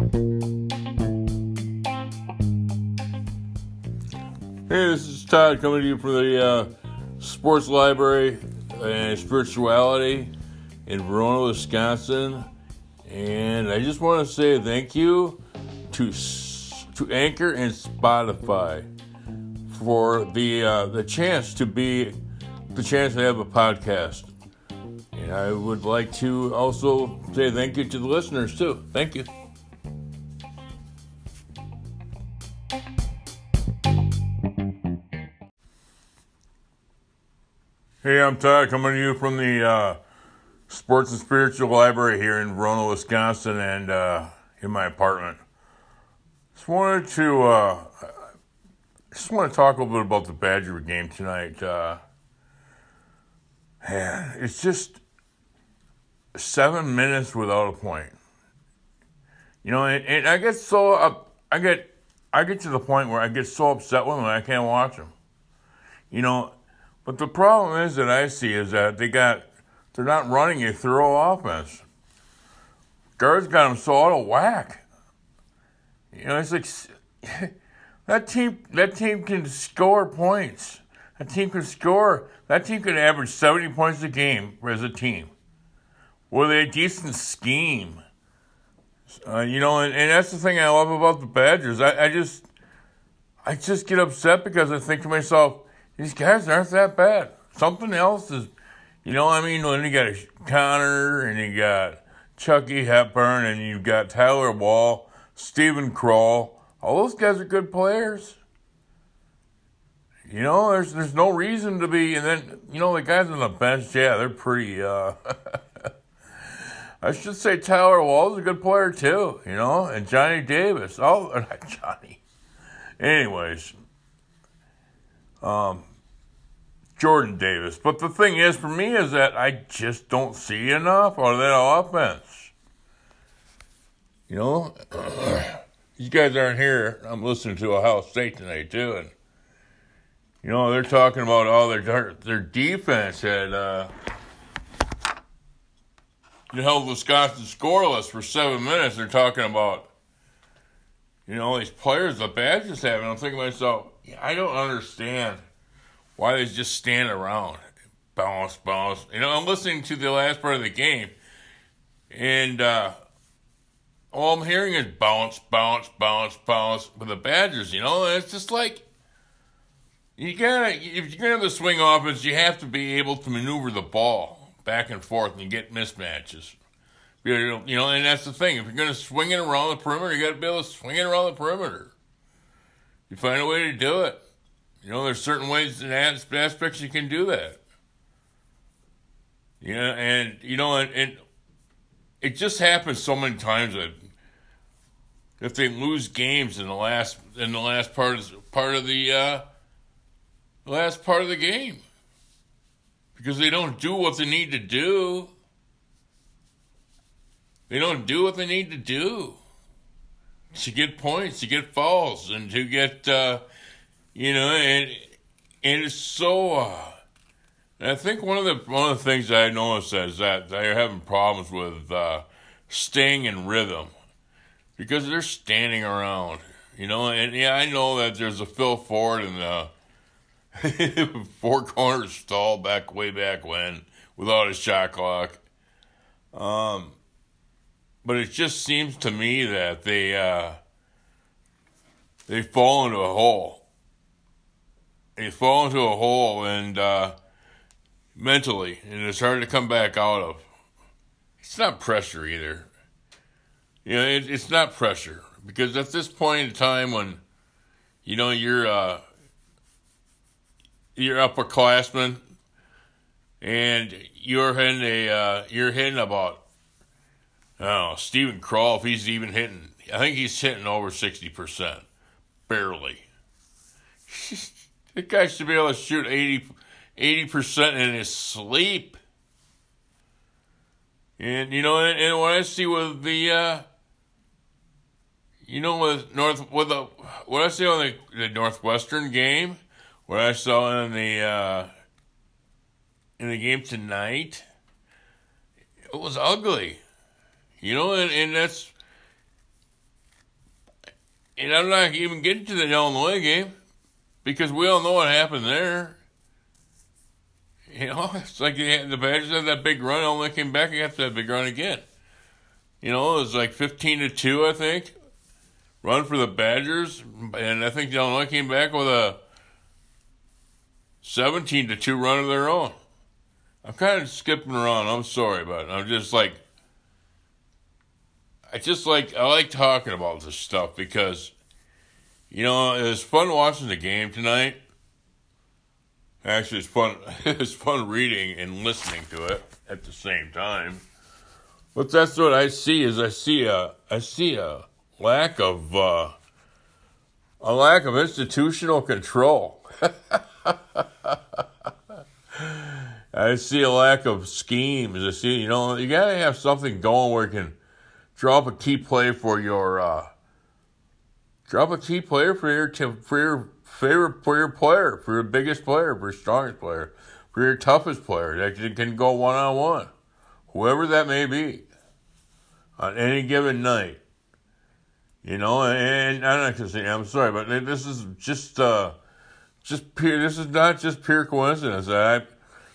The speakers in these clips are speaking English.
Hey, this is Todd coming to you from the uh, Sports Library and Spirituality in Verona, Wisconsin. And I just want to say thank you to to Anchor and Spotify for the uh, the chance to be the chance to have a podcast. And I would like to also say thank you to the listeners too. Thank you. Hey, I'm Todd coming to you from the uh, Sports and Spiritual Library here in Verona, Wisconsin, and uh, in my apartment. Just wanted to uh, just want to talk a little bit about the Badger game tonight. Uh, man, it's just seven minutes without a point. You know, and, and I get so up, I get I get to the point where I get so upset with them I can't watch them. You know but the problem is that I see is that they got they're not running a thorough offense. Gard's got them so out of whack. You know, it's like that team. That team can score points. That team can score. That team can average seventy points a game as a team, with a decent scheme. Uh, you know, and, and that's the thing I love about the Badgers. I, I just, I just get upset because I think to myself these guys aren't that bad. Something else is, you know, I mean, when you got Connor and you got Chucky Hepburn and you got Tyler Wahl, Steven Crowl, all those guys are good players. You know, there's there's no reason to be, and then you know the guys on the bench, yeah, they're pretty. uh I should say Tyler Wahl's a good player too, you know, and Johnny Davis. Oh, not Johnny. Anyways, um, Jordan Davis. But the thing is, for me, is that I just don't see enough of that offense. You know, these guys aren't here. I'm listening to Ohio State tonight too, and you know they're talking about all their their defense had uh, held Wisconsin scoreless for seven minutes. They're talking about you know all these players the Badgers have, and I'm thinking to myself, I don't understand why they just stand around, bounce, bounce. You know, I'm listening to the last part of the game, and uh, all I'm hearing is bounce, bounce, bounce, bounce with the Badgers. You know, and it's just like you gotta if you're gonna have the swing offense, you have to be able to maneuver the ball back and forth and get mismatches. You know, and that's the thing. If you're to swing it around the perimeter, you got to be able to swing it around the perimeter. You find a way to do it. You know, there's certain ways and aspects you can do that. You know, and you know, and, and it just happens so many times that if they lose games in the last in the last part of part of the uh, last part of the game because they don't do what they need to do. They don't do what they need to do to get points, to get fouls, and to get uh, you know, and and it's so. Uh, I think one of the one of the things I noticed is that they're having problems with uh, staying in rhythm because they're standing around, you know. And yeah, I know that there's a Phil Ford and the four corners stall back way back when without a shot clock. Um, but it just seems to me that they uh, they fall into a hole you fall into a hole and uh, mentally, and it's hard to come back out of. It's not pressure either. You know, it, it's not pressure because at this point in time when, you know, you're uh, you're upperclassman and you're hitting a uh, you're hitting about oh Steven Crowl if he's even hitting I think he's hitting over sixty percent barely. That guy should be able to shoot 80 percent in his sleep. And you know, and, and what I see with the, uh, you know, with North, with the what I see on the, the Northwestern game, what I saw in the uh, in the game tonight, it was ugly. You know, and, and that's and I'm not even getting to the Illinois game because we all know what happened there. You know, it's like the Badgers had that big run, Illinois came back and after that big run again. You know, it was like 15 to 2, I think. Run for the Badgers. And I think Illinois came back with a 17 to 2 run of their own. I'm kind of skipping around. I'm sorry, but I'm just like, I just like, I like talking about this stuff because, you know, it was fun watching the game tonight. Actually, it's fun. It's fun reading and listening to it at the same time. But that's what I see. Is I see a I see a lack of uh, a lack of institutional control. I see a lack of schemes. I see, you know, you gotta have something going where you can drop a key play for your, uh, drop a key player for your, for your favorite, for your player, for your biggest player, for your strongest player, for your toughest player that can go one on one, whoever that may be, on any given night. You know, and I'm not gonna say I'm sorry, but this is just, uh, just pure. This is not just pure coincidence. I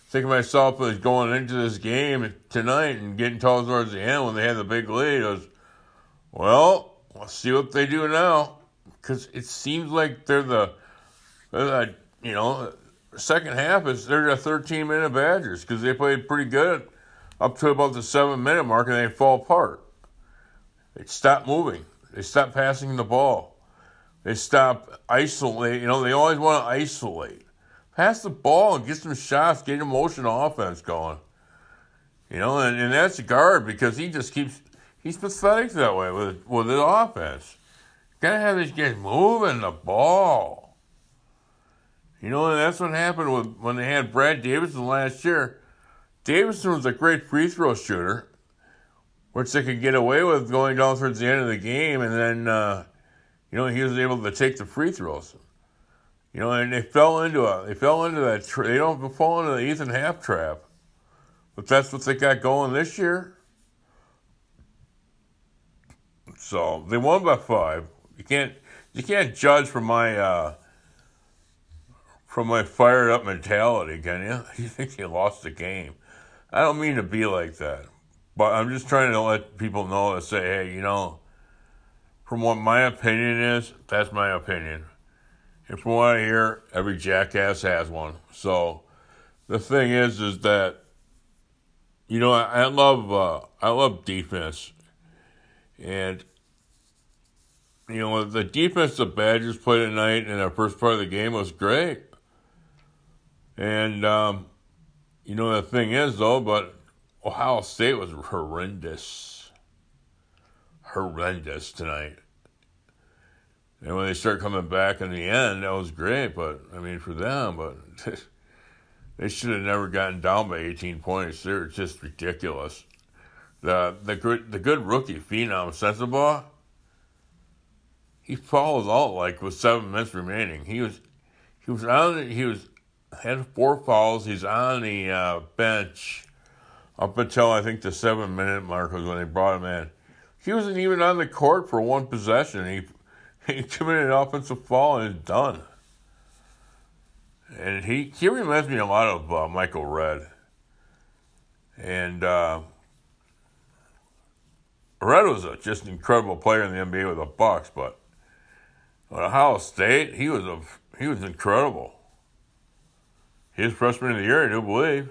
think of myself as going into this game tonight and getting towards the end when they had the big lead. I was, well, let's see what they do now, because it seems like they're the, the you know, second half is they're the 13 minute Badgers because they played pretty good up to about the seven minute mark and they fall apart. They stop moving. They stop passing the ball. They stop isolate. You know, they always want to isolate. Pass the ball and get some shots, get emotional offense going. You know, and, and that's a Gard because he just keeps he's pathetic that way with with his offense. Gotta have these guys moving the ball. You know, that's what happened with when they had Brad Davison last year. Davison was a great free throw shooter, which they could get away with going down towards the end of the game, and then uh, you know, he was able to take the free throws. You know, and they fell into a, they fell into that, tra- they don't fall into the Ethan Happ trap. But that's what they got going this year. So they won by five. You can't, you can't judge from my, uh, from my fired up mentality, can you? You think you lost the game. I don't mean to be like that, but I'm just trying to let people know to say, hey, you know, from what my opinion is, that's my opinion. And from what I hear, every jackass has one. So the thing is, is that you know I, I love uh, I love defense, and you know the defense the Badgers played tonight in the first part of the game was great. And um, you know the thing is though, but Ohio State was horrendous horrendous tonight. And when they start coming back in the end, that was great. But I mean, for them, but they should have never gotten down by 18 points. They're just ridiculous. The the good the good rookie phenom Sensabaugh, he falls out like with seven minutes remaining. He was he was on he was had four fouls. He's on the uh, bench up until I think the seven minute mark was when they brought him in. He wasn't even on the court for one possession. He he committed an offensive foul and is done. And he he reminds me a lot of uh, Michael Redd. And uh, Redd was a, just an incredible player in the NBA with the Bucks, but Ohio State, he was a he was incredible. Was freshman of the year, I do believe.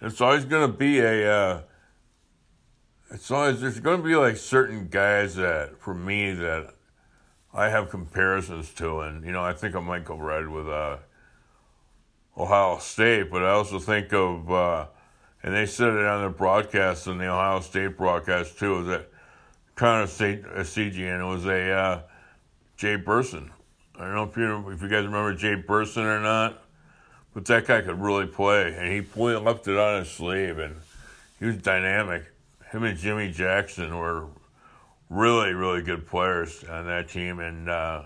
It's always going to be a uh, it's always there's going to be like certain guys that for me that I have comparisons to, and you know I think I might go Redd with uh, Ohio State, but I also think of uh, and they said it on the broadcast and the Ohio State broadcast too. Was that kind of State uh, CG and it was a uh, Jay Burson. I don't know if you if you guys remember Jay Burson or not, but that guy could really play, and he left it on his sleeve, and he was dynamic him and Jimmy Jackson were really, really good players on that team, and uh,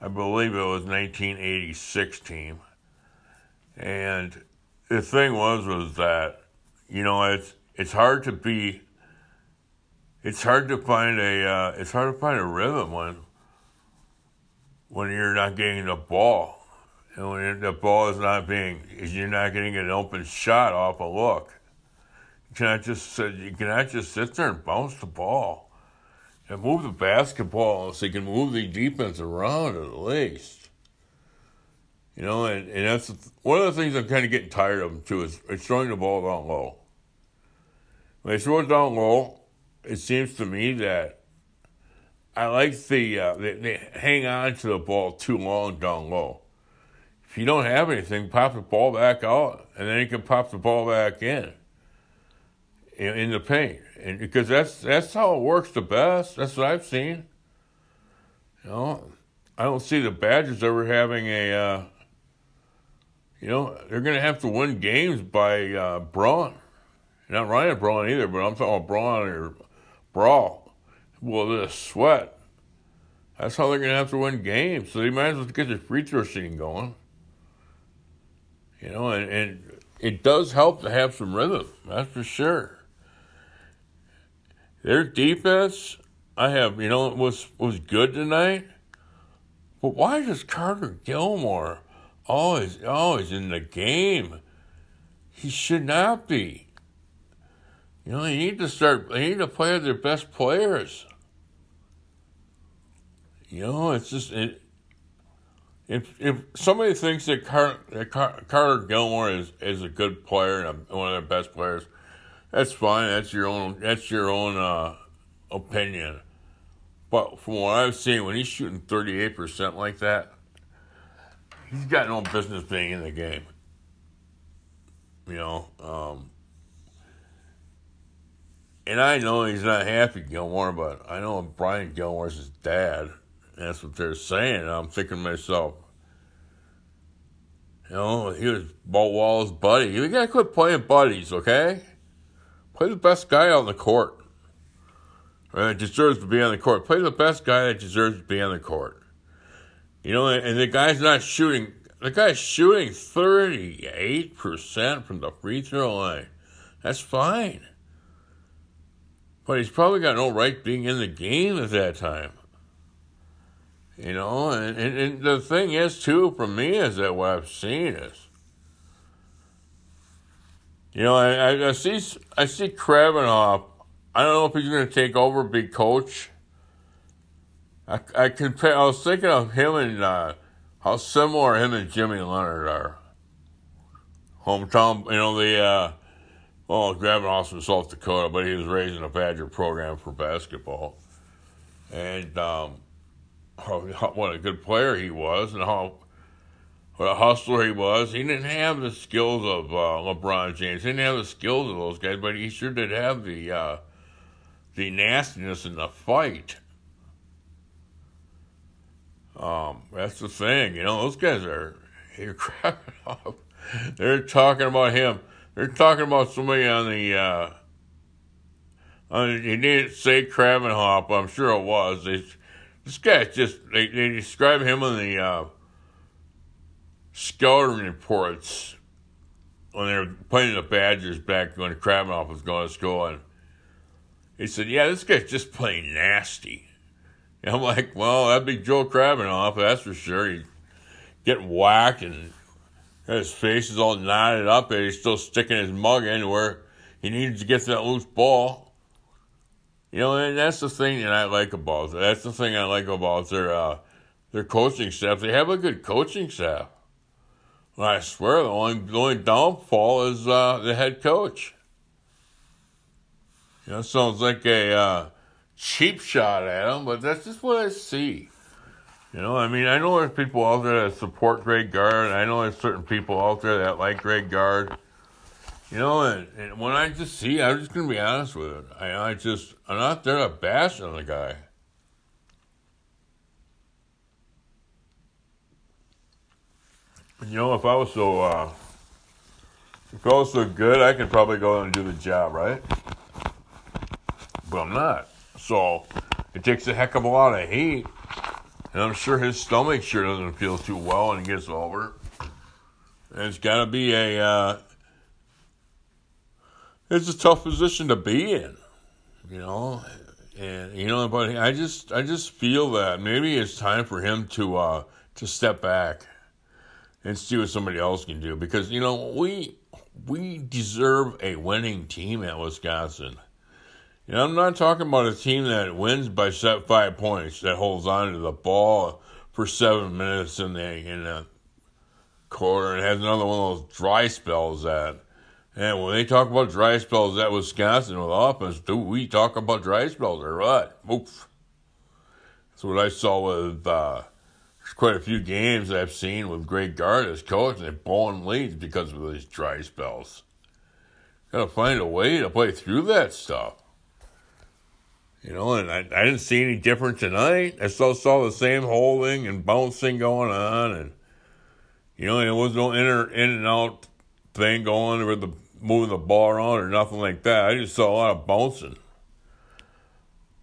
I believe it was 1986 team. And the thing was, was that you know it's it's hard to be it's hard to find a uh, it's hard to find a rhythm when when you're not getting the ball and when the ball is not being you're not getting an open shot off a look. You cannot just you cannot just sit there and bounce the ball and move the basketball so you can move the defense around at least. You know, and, and that's one of the things I'm kind of getting tired of too is, is throwing the ball down low. When they throw it down low, it seems to me that I like the uh, they, they hang on to the ball too long down low. If you don't have anything, pop the ball back out, and then you can pop the ball back in in, in the paint, and because that's that's how it works the best. That's what I've seen. You know, I don't see the Badgers ever having a. Uh, you know, they're going to have to win games by uh, brawn. Not Ryan Braun either, but I'm talking about brawn or brawl. Well, the sweat. That's how they're going to have to win games. So they might as well get the free throw shooting going. You know, and, and it does help to have some rhythm. That's for sure. Their defense, I have, you know, was was good tonight. But why does Carter Gilmore always always in the game? He should not be. You know, they need to start. They need to play their best players. You know, it's just it, if if somebody thinks that, that Car, Carter Gilmore is, is a good player and one of their best players, that's fine. That's your own. That's your own uh, opinion. But from what I've seen, when he's shooting thirty eight percent like that, he's got no business being in the game. You know, um, and I know he's not happy, Gilmore, but I know Brian Gilmore's his dad. That's what they're saying. I'm thinking to myself, you know, he was Bo Wall's buddy. You gotta quit playing buddies, okay? Play the best guy on the court. That deserves to be on the court. Play the best guy that deserves to be on the court. You know, and the guy's not shooting. The guy's shooting 38% from the free throw line. That's fine. But he's probably got no right being in the game at that time. You know, and, and, and the thing is, too, for me, is that what I've seen is, you know, I, I, see I see Krabbenhoft. I don't know if he's going to take over, big coach. I, I compare. I was thinking of him and uh, how similar him and Jimmy Leonard are. Hometown, you know, the uh, well, Krabbenhoft's from South Dakota, but he was raised in a Badger program for basketball, and um, what a good player he was, and how what a hustler he was. He didn't have the skills of uh, LeBron James. He didn't have the skills of those guys, but he sure did have the uh, the nastiness in the fight. Um, that's the thing, you know. Those guys are you're crapping off. They're talking about him. They're talking about somebody on the. Uh, on, he didn't say Krabbenhoft, I'm sure it was. They, this guy just they, they describe him in the uh, scouting reports when they were playing the Badgers back when Krabbenhoft was going to school, and he said, "Yeah, this guy's just plain nasty." And I'm like, "Well, that'd be Joe Krabbenhoft, that's for sure. He's getting whacked and his face is all knotted up, and he's still sticking his mug in where he needs to get that loose ball." You know, and that's the thing that I like about it. That's the thing I like about their uh, their coaching staff. They have a good coaching staff. I swear, the only the only downfall is uh, the head coach. You know, sounds like a uh, cheap shot at him, but that's just what I see. You know, I mean, I know there's people out there that support Greg Gard. I know there's certain people out there that like Greg Gard. You know, and, and when I just see, I'm just gonna be honest with it. I, I just, I'm not there to bash on the guy. You know, if I was so, uh, if I was so good, I could probably go and do the job, right? But I'm not. So it takes a heck of a lot of heat, and I'm sure his stomach sure doesn't feel too well when he gets over. And it's got to be a uh, it's a tough position to be in. You know, and you know, but I just I just feel that maybe it's time for him to uh, to step back and see what somebody else can do because you know we we deserve a winning team at Wisconsin. Know, I'm not talking about a team that wins by set five points that holds on to the ball for seven minutes in the in the quarter and has another one of those dry spells that. And when they talk about dry spells at Wisconsin with offense, do we talk about dry spells or what? Oof. That's what I saw with uh, quite a few games I've seen with Greg Gard as coach, and they're blowing leads because of these dry spells. Got to find a way to play through that stuff. You know, and I, I didn't see any difference tonight. I still saw the same holding and bouncing going on, and you know, there was no in, or, in and out thing going with the moving the ball around or nothing like that. I just saw a lot of bouncing.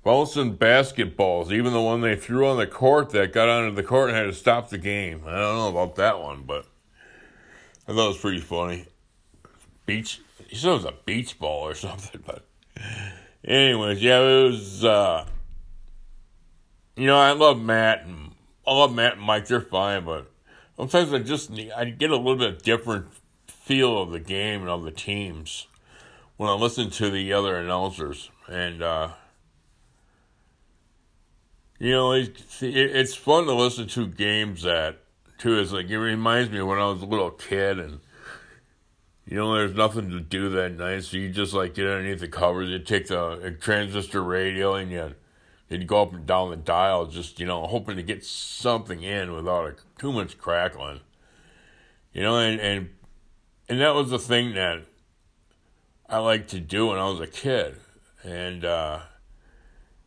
Bouncing basketballs, even the one they threw on the court that got onto the court and had to stop the game. I don't know about that one, but I thought it was pretty funny. Beach, he said it was a beach ball or something, but anyways, yeah, it was. uh You know, I love Matt and I love Matt and Mike. They're fine, but sometimes I just I get a little bit different feel of the game and of the teams when I listen to the other announcers. And, uh, you know, it's fun to listen to games that, too. It's like, it reminds me of when I was a little kid and, you know, there's nothing to do that night, so you just like get underneath the covers, you take the transistor radio and you, you'd go up and down the dial, just, you know, hoping to get something in without a, too much crackling. You know, and, and and that was the thing that I liked to do when I was a kid. And uh,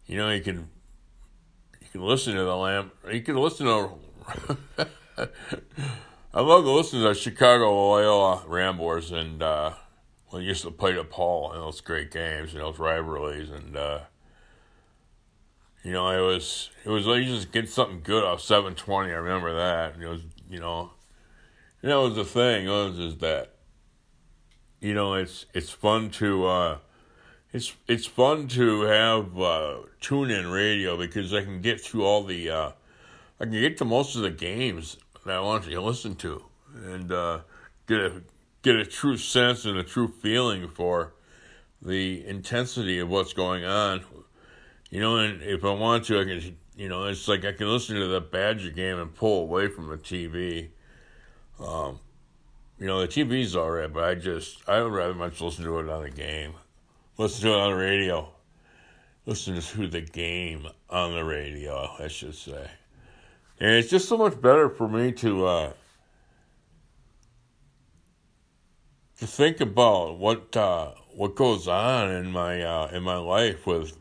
you know, you can you can listen to the lamp. You can listen to. I love to listen to Chicago Loyola Ramblers and uh, we used to play DePaul in those great games and those rivalries and. Uh, you know, it was it was like you just get something good off seven twenty. I remember that. It was you know, and that was the thing. It was just that you know, it's it's fun to uh, it's it's fun to have uh, tune in radio because I can get through all the uh, I can get to most of the games that I want you to listen to and uh, get a get a true sense and a true feeling for the intensity of what's going on. You know, and if I want to, I can. You know, it's like I can listen to the Badger game and pull away from the TV. Um, you know, the TV's all right, but I just, I would rather much listen to it on the game. Listen to it on the radio. Listen to the game on the radio, I should say. And it's just so much better for me to, uh, to think about what, uh, what goes on in my, uh, in my life with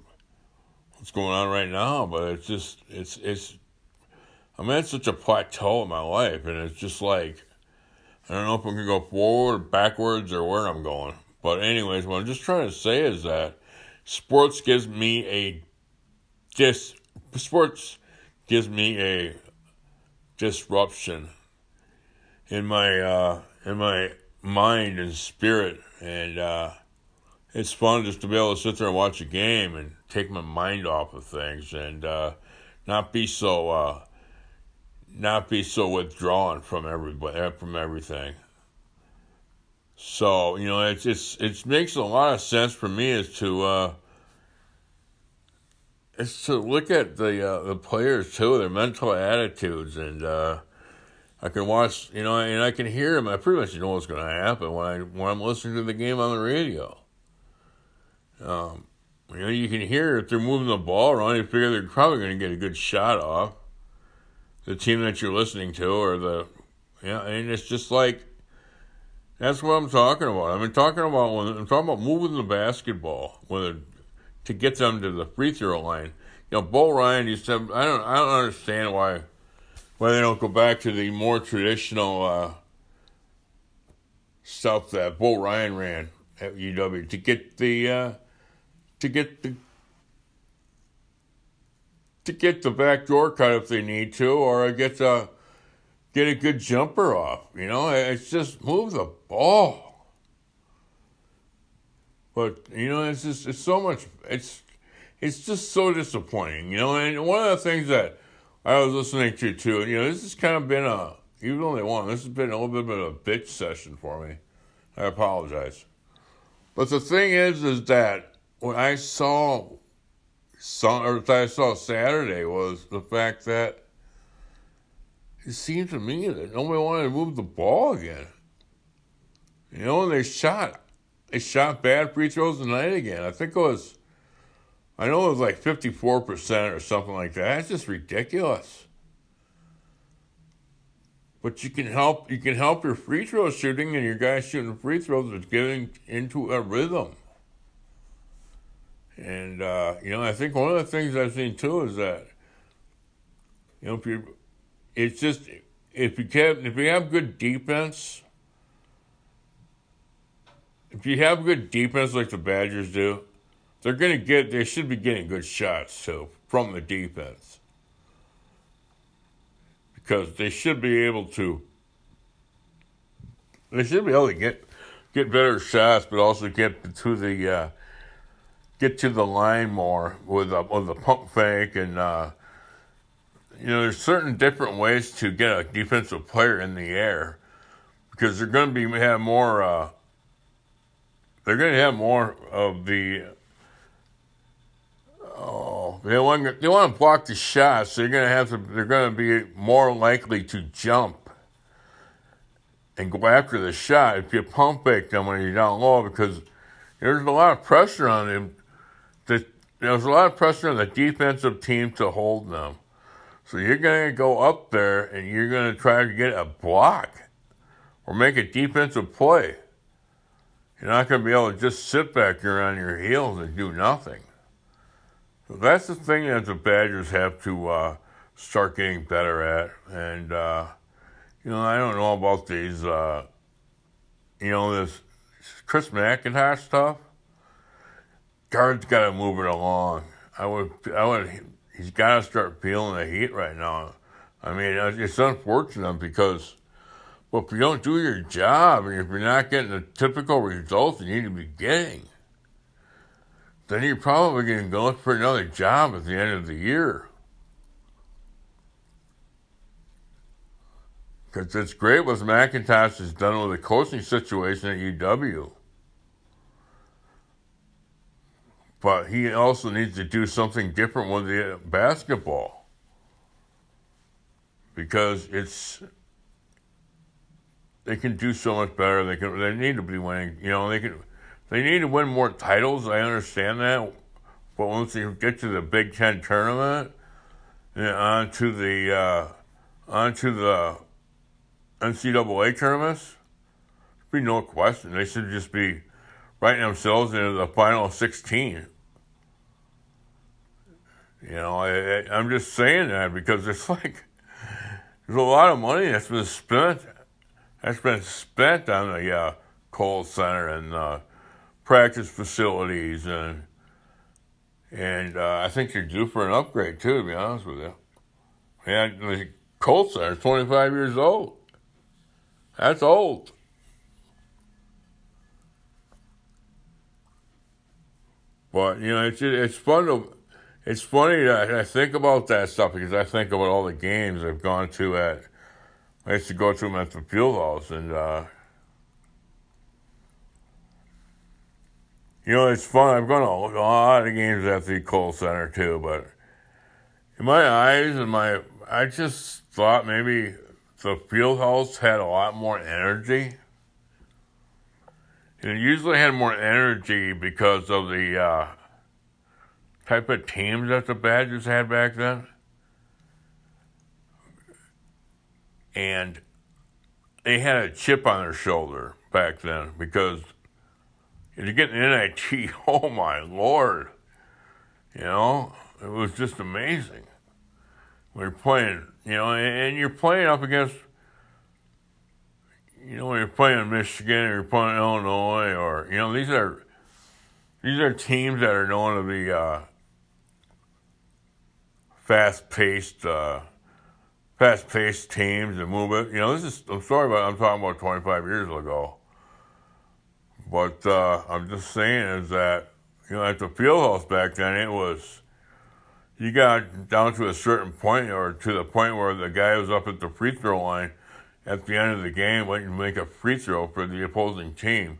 what's going on right now, but it's just, it's, it's, I'm at such a plateau in my life, and it's just like, I don't know if I'm to go forward or backwards or where I'm going. But, anyways, what I'm just trying to say is that sports gives me a dis sports gives me a disruption in my uh, in my mind and spirit, and uh, it's fun just to be able to sit there and watch a game and take my mind off of things and uh, not be so uh, not be so withdrawn from everybody uh, from everything. So you know, it's it's it makes a lot of sense for me as to is to look at the uh, the players too, their mental attitudes, and uh, I can watch, you know, and I can hear them. I pretty much know what's going to happen when I when I'm listening to the game on the radio. Um, you know, you can hear if they're moving the ball around. You figure they're probably going to get a good shot off the team that you're listening to or the yeah, and it's just like that's what I'm talking about. Been talking about when I'm talking about moving the basketball when to get them to the free throw line. You know, Bo Ryan used to. I don't. I don't understand why why they don't go back to the more traditional uh, stuff that Bo Ryan ran at UW to get the uh, to get the to get the back door cut if they need to, or get a get a good jumper off. You know, it's just move the ball. But you know, it's just it's so much. It's it's just so disappointing, you know. And one of the things that I was listening to too, you know, this has kind of been a even though they won, this has been a little bit of a bitch session for me. I apologize. But the thing is, is that what I saw, some, or I saw Saturday was the fact that it seemed to me that nobody wanted to move the ball again. You know, and they shot, they shot bad free throws tonight again. I think it was, I know it was like 54% or something like that. That's just ridiculous. But you can help you can help your free throw shooting and your guys shooting free throws with getting into a rhythm. And uh, you know, I think one of the things I've seen too is that you know, if you it's just if you have if you have good defense, if you have good defense like the Badgers do, they're gonna get they should be getting good shots too from the defense because they should be able to. They should be able to get get better shots, but also get to the uh, get to the line more with a, with a pump fake and uh, you know there's certain different ways to get a defensive player in the air because they're going to be have more. Uh, they're going to have more of the Oh, they want they want to block the shots. They're going to have to. They're going to be more likely to jump and go after the shot if you pump fake them when you're down low because there's a lot of pressure on them. There's a lot of pressure on the defensive team to hold them. So you're going to go up there and you're going to try to get a block or make a defensive play. You're not going to be able to just sit back here on your heels and do nothing. So that's the thing that the Badgers have to uh, start getting better at. And, uh, you know, I don't know about these, uh, you know, this Chris McIntosh stuff. Gard's got to move it along. I would, I would, he's got to start feeling the heat right now. I mean, it's unfortunate because, well, if you don't do your job and if you're not getting the typical results you need to be getting, then you're probably going to go look for another job at the end of the year. Because it's great what McIntosh has done with the coaching situation at UW. But he also needs to do something different with the basketball. Because it's they can do so much better. They can they need to be winning. You know, they can they need to win more titles. I understand that, but once you get to the Big Ten tournament and onto the uh, onto the NCAA tournaments, be no question. They should just be writing themselves into the final sixteen. You know, I, am just saying that because it's like there's a lot of money that's been spent. That's been spent on the uh, Kohl Center and uh, practice facilities and and uh, I think you're due for an upgrade too. To be honest with you, and the Colts are 25 years old. That's old. But you know, it's it's fun to it's funny that I think about that stuff because I think about all the games I've gone to at. I used to go to them at the field house, and uh, You know, it's fun. I've gone to a lot of games at the Kohl Center too, but in my eyes and my, I just thought maybe the field house had a lot more energy. And it usually had more energy because of the uh, type of teams that the Badgers had back then. And they had a chip on their shoulder back then because and you get an NIT, oh my lord. You know, it was just amazing. We are playing, you know, and you're playing up against, you know, you're playing Michigan or you're playing Illinois or, you know, these are, these are teams that are known to be uh, fast-paced, uh, fast-paced teams and move it. You know, this is, I'm sorry, but I'm talking about 25 years ago. But uh, I'm just saying is that you know, at the field house back then, it was you got down to a certain point or to the point where the guy was up at the free throw line at the end of the game waiting to make a free throw for the opposing team.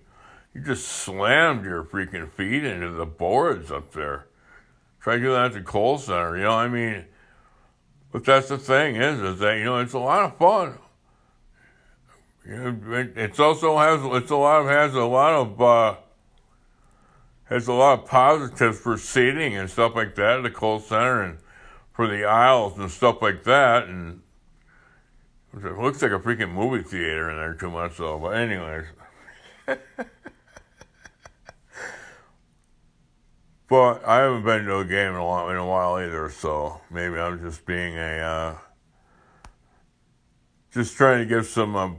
You just slammed your freaking feet into the boards up there. Try to do that at the Kohl Center, you know, I mean, but that's the thing is, is that, you know, it's a lot of fun. You know, it, it's also has, it's a lot of, has a lot of, uh, has a lot of positives for seating and stuff like that at the Kohl Center and for the aisles and stuff like that. And it looks like a freaking movie theater in there too much, though. But anyways. but I haven't been to a game in a, while, in a while either, so maybe I'm just being a, uh, just trying to give some, um,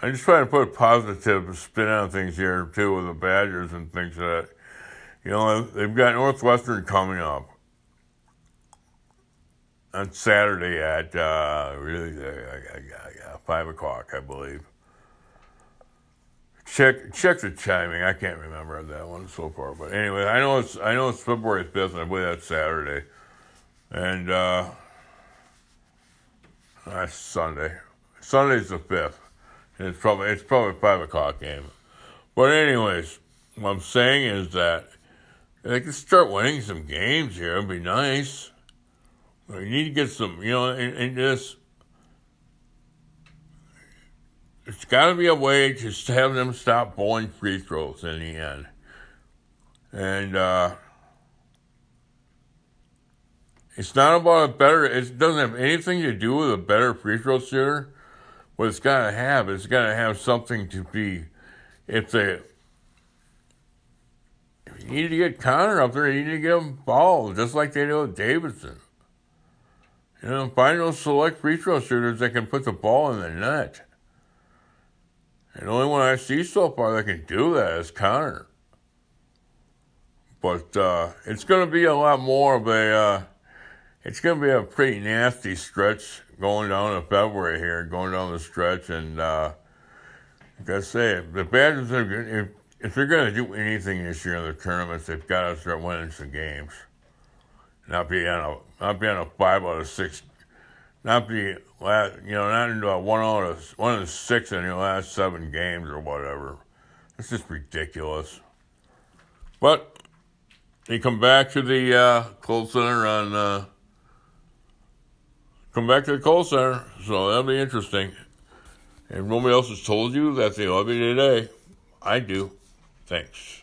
I'm just trying to put a positive spin on things here too with the Badgers and things that you know, they've got Northwestern coming up on Saturday at uh, really uh, five o'clock, I believe. Check check the timing. I can't remember that one so far, but anyway, I know it's I know it's February fifth, and I believe that's Saturday, and uh, that's Sunday. Sunday's the fifth, it's probably it's probably five o'clock game. But anyways, what I'm saying is that they can start winning some games here. It'd be nice. We need to get some, you know, in, and this. It's got to be a way to have them stop bowling free throws in the end. And uh, it's not about a better, it doesn't have anything to do with a better free throw shooter. What it's got to have, it's got to have something to be, if they, you need to get Connor up there. You need to get him balls, just like they do with Davison. You know, find those select free throw shooters that can put the ball in the net. And the only one I see so far that can do that is Connor. But uh, it's going to be a lot more of a. Uh, it's going to be a pretty nasty stretch going down to February here, going down the stretch, and uh, like I say, the Badgers are if they're going to do anything this year in the tournaments, they've got to start winning some games. Not be on a not be on a five out of six, not be last, you know not into a one out of one of the six in your last seven games or whatever. It's just ridiculous. But they come back to the uh, Kohl Center on. Uh, come back to the Kohl Center, so that'll be interesting. And nobody else has told you that they love you today. I do. Thanks.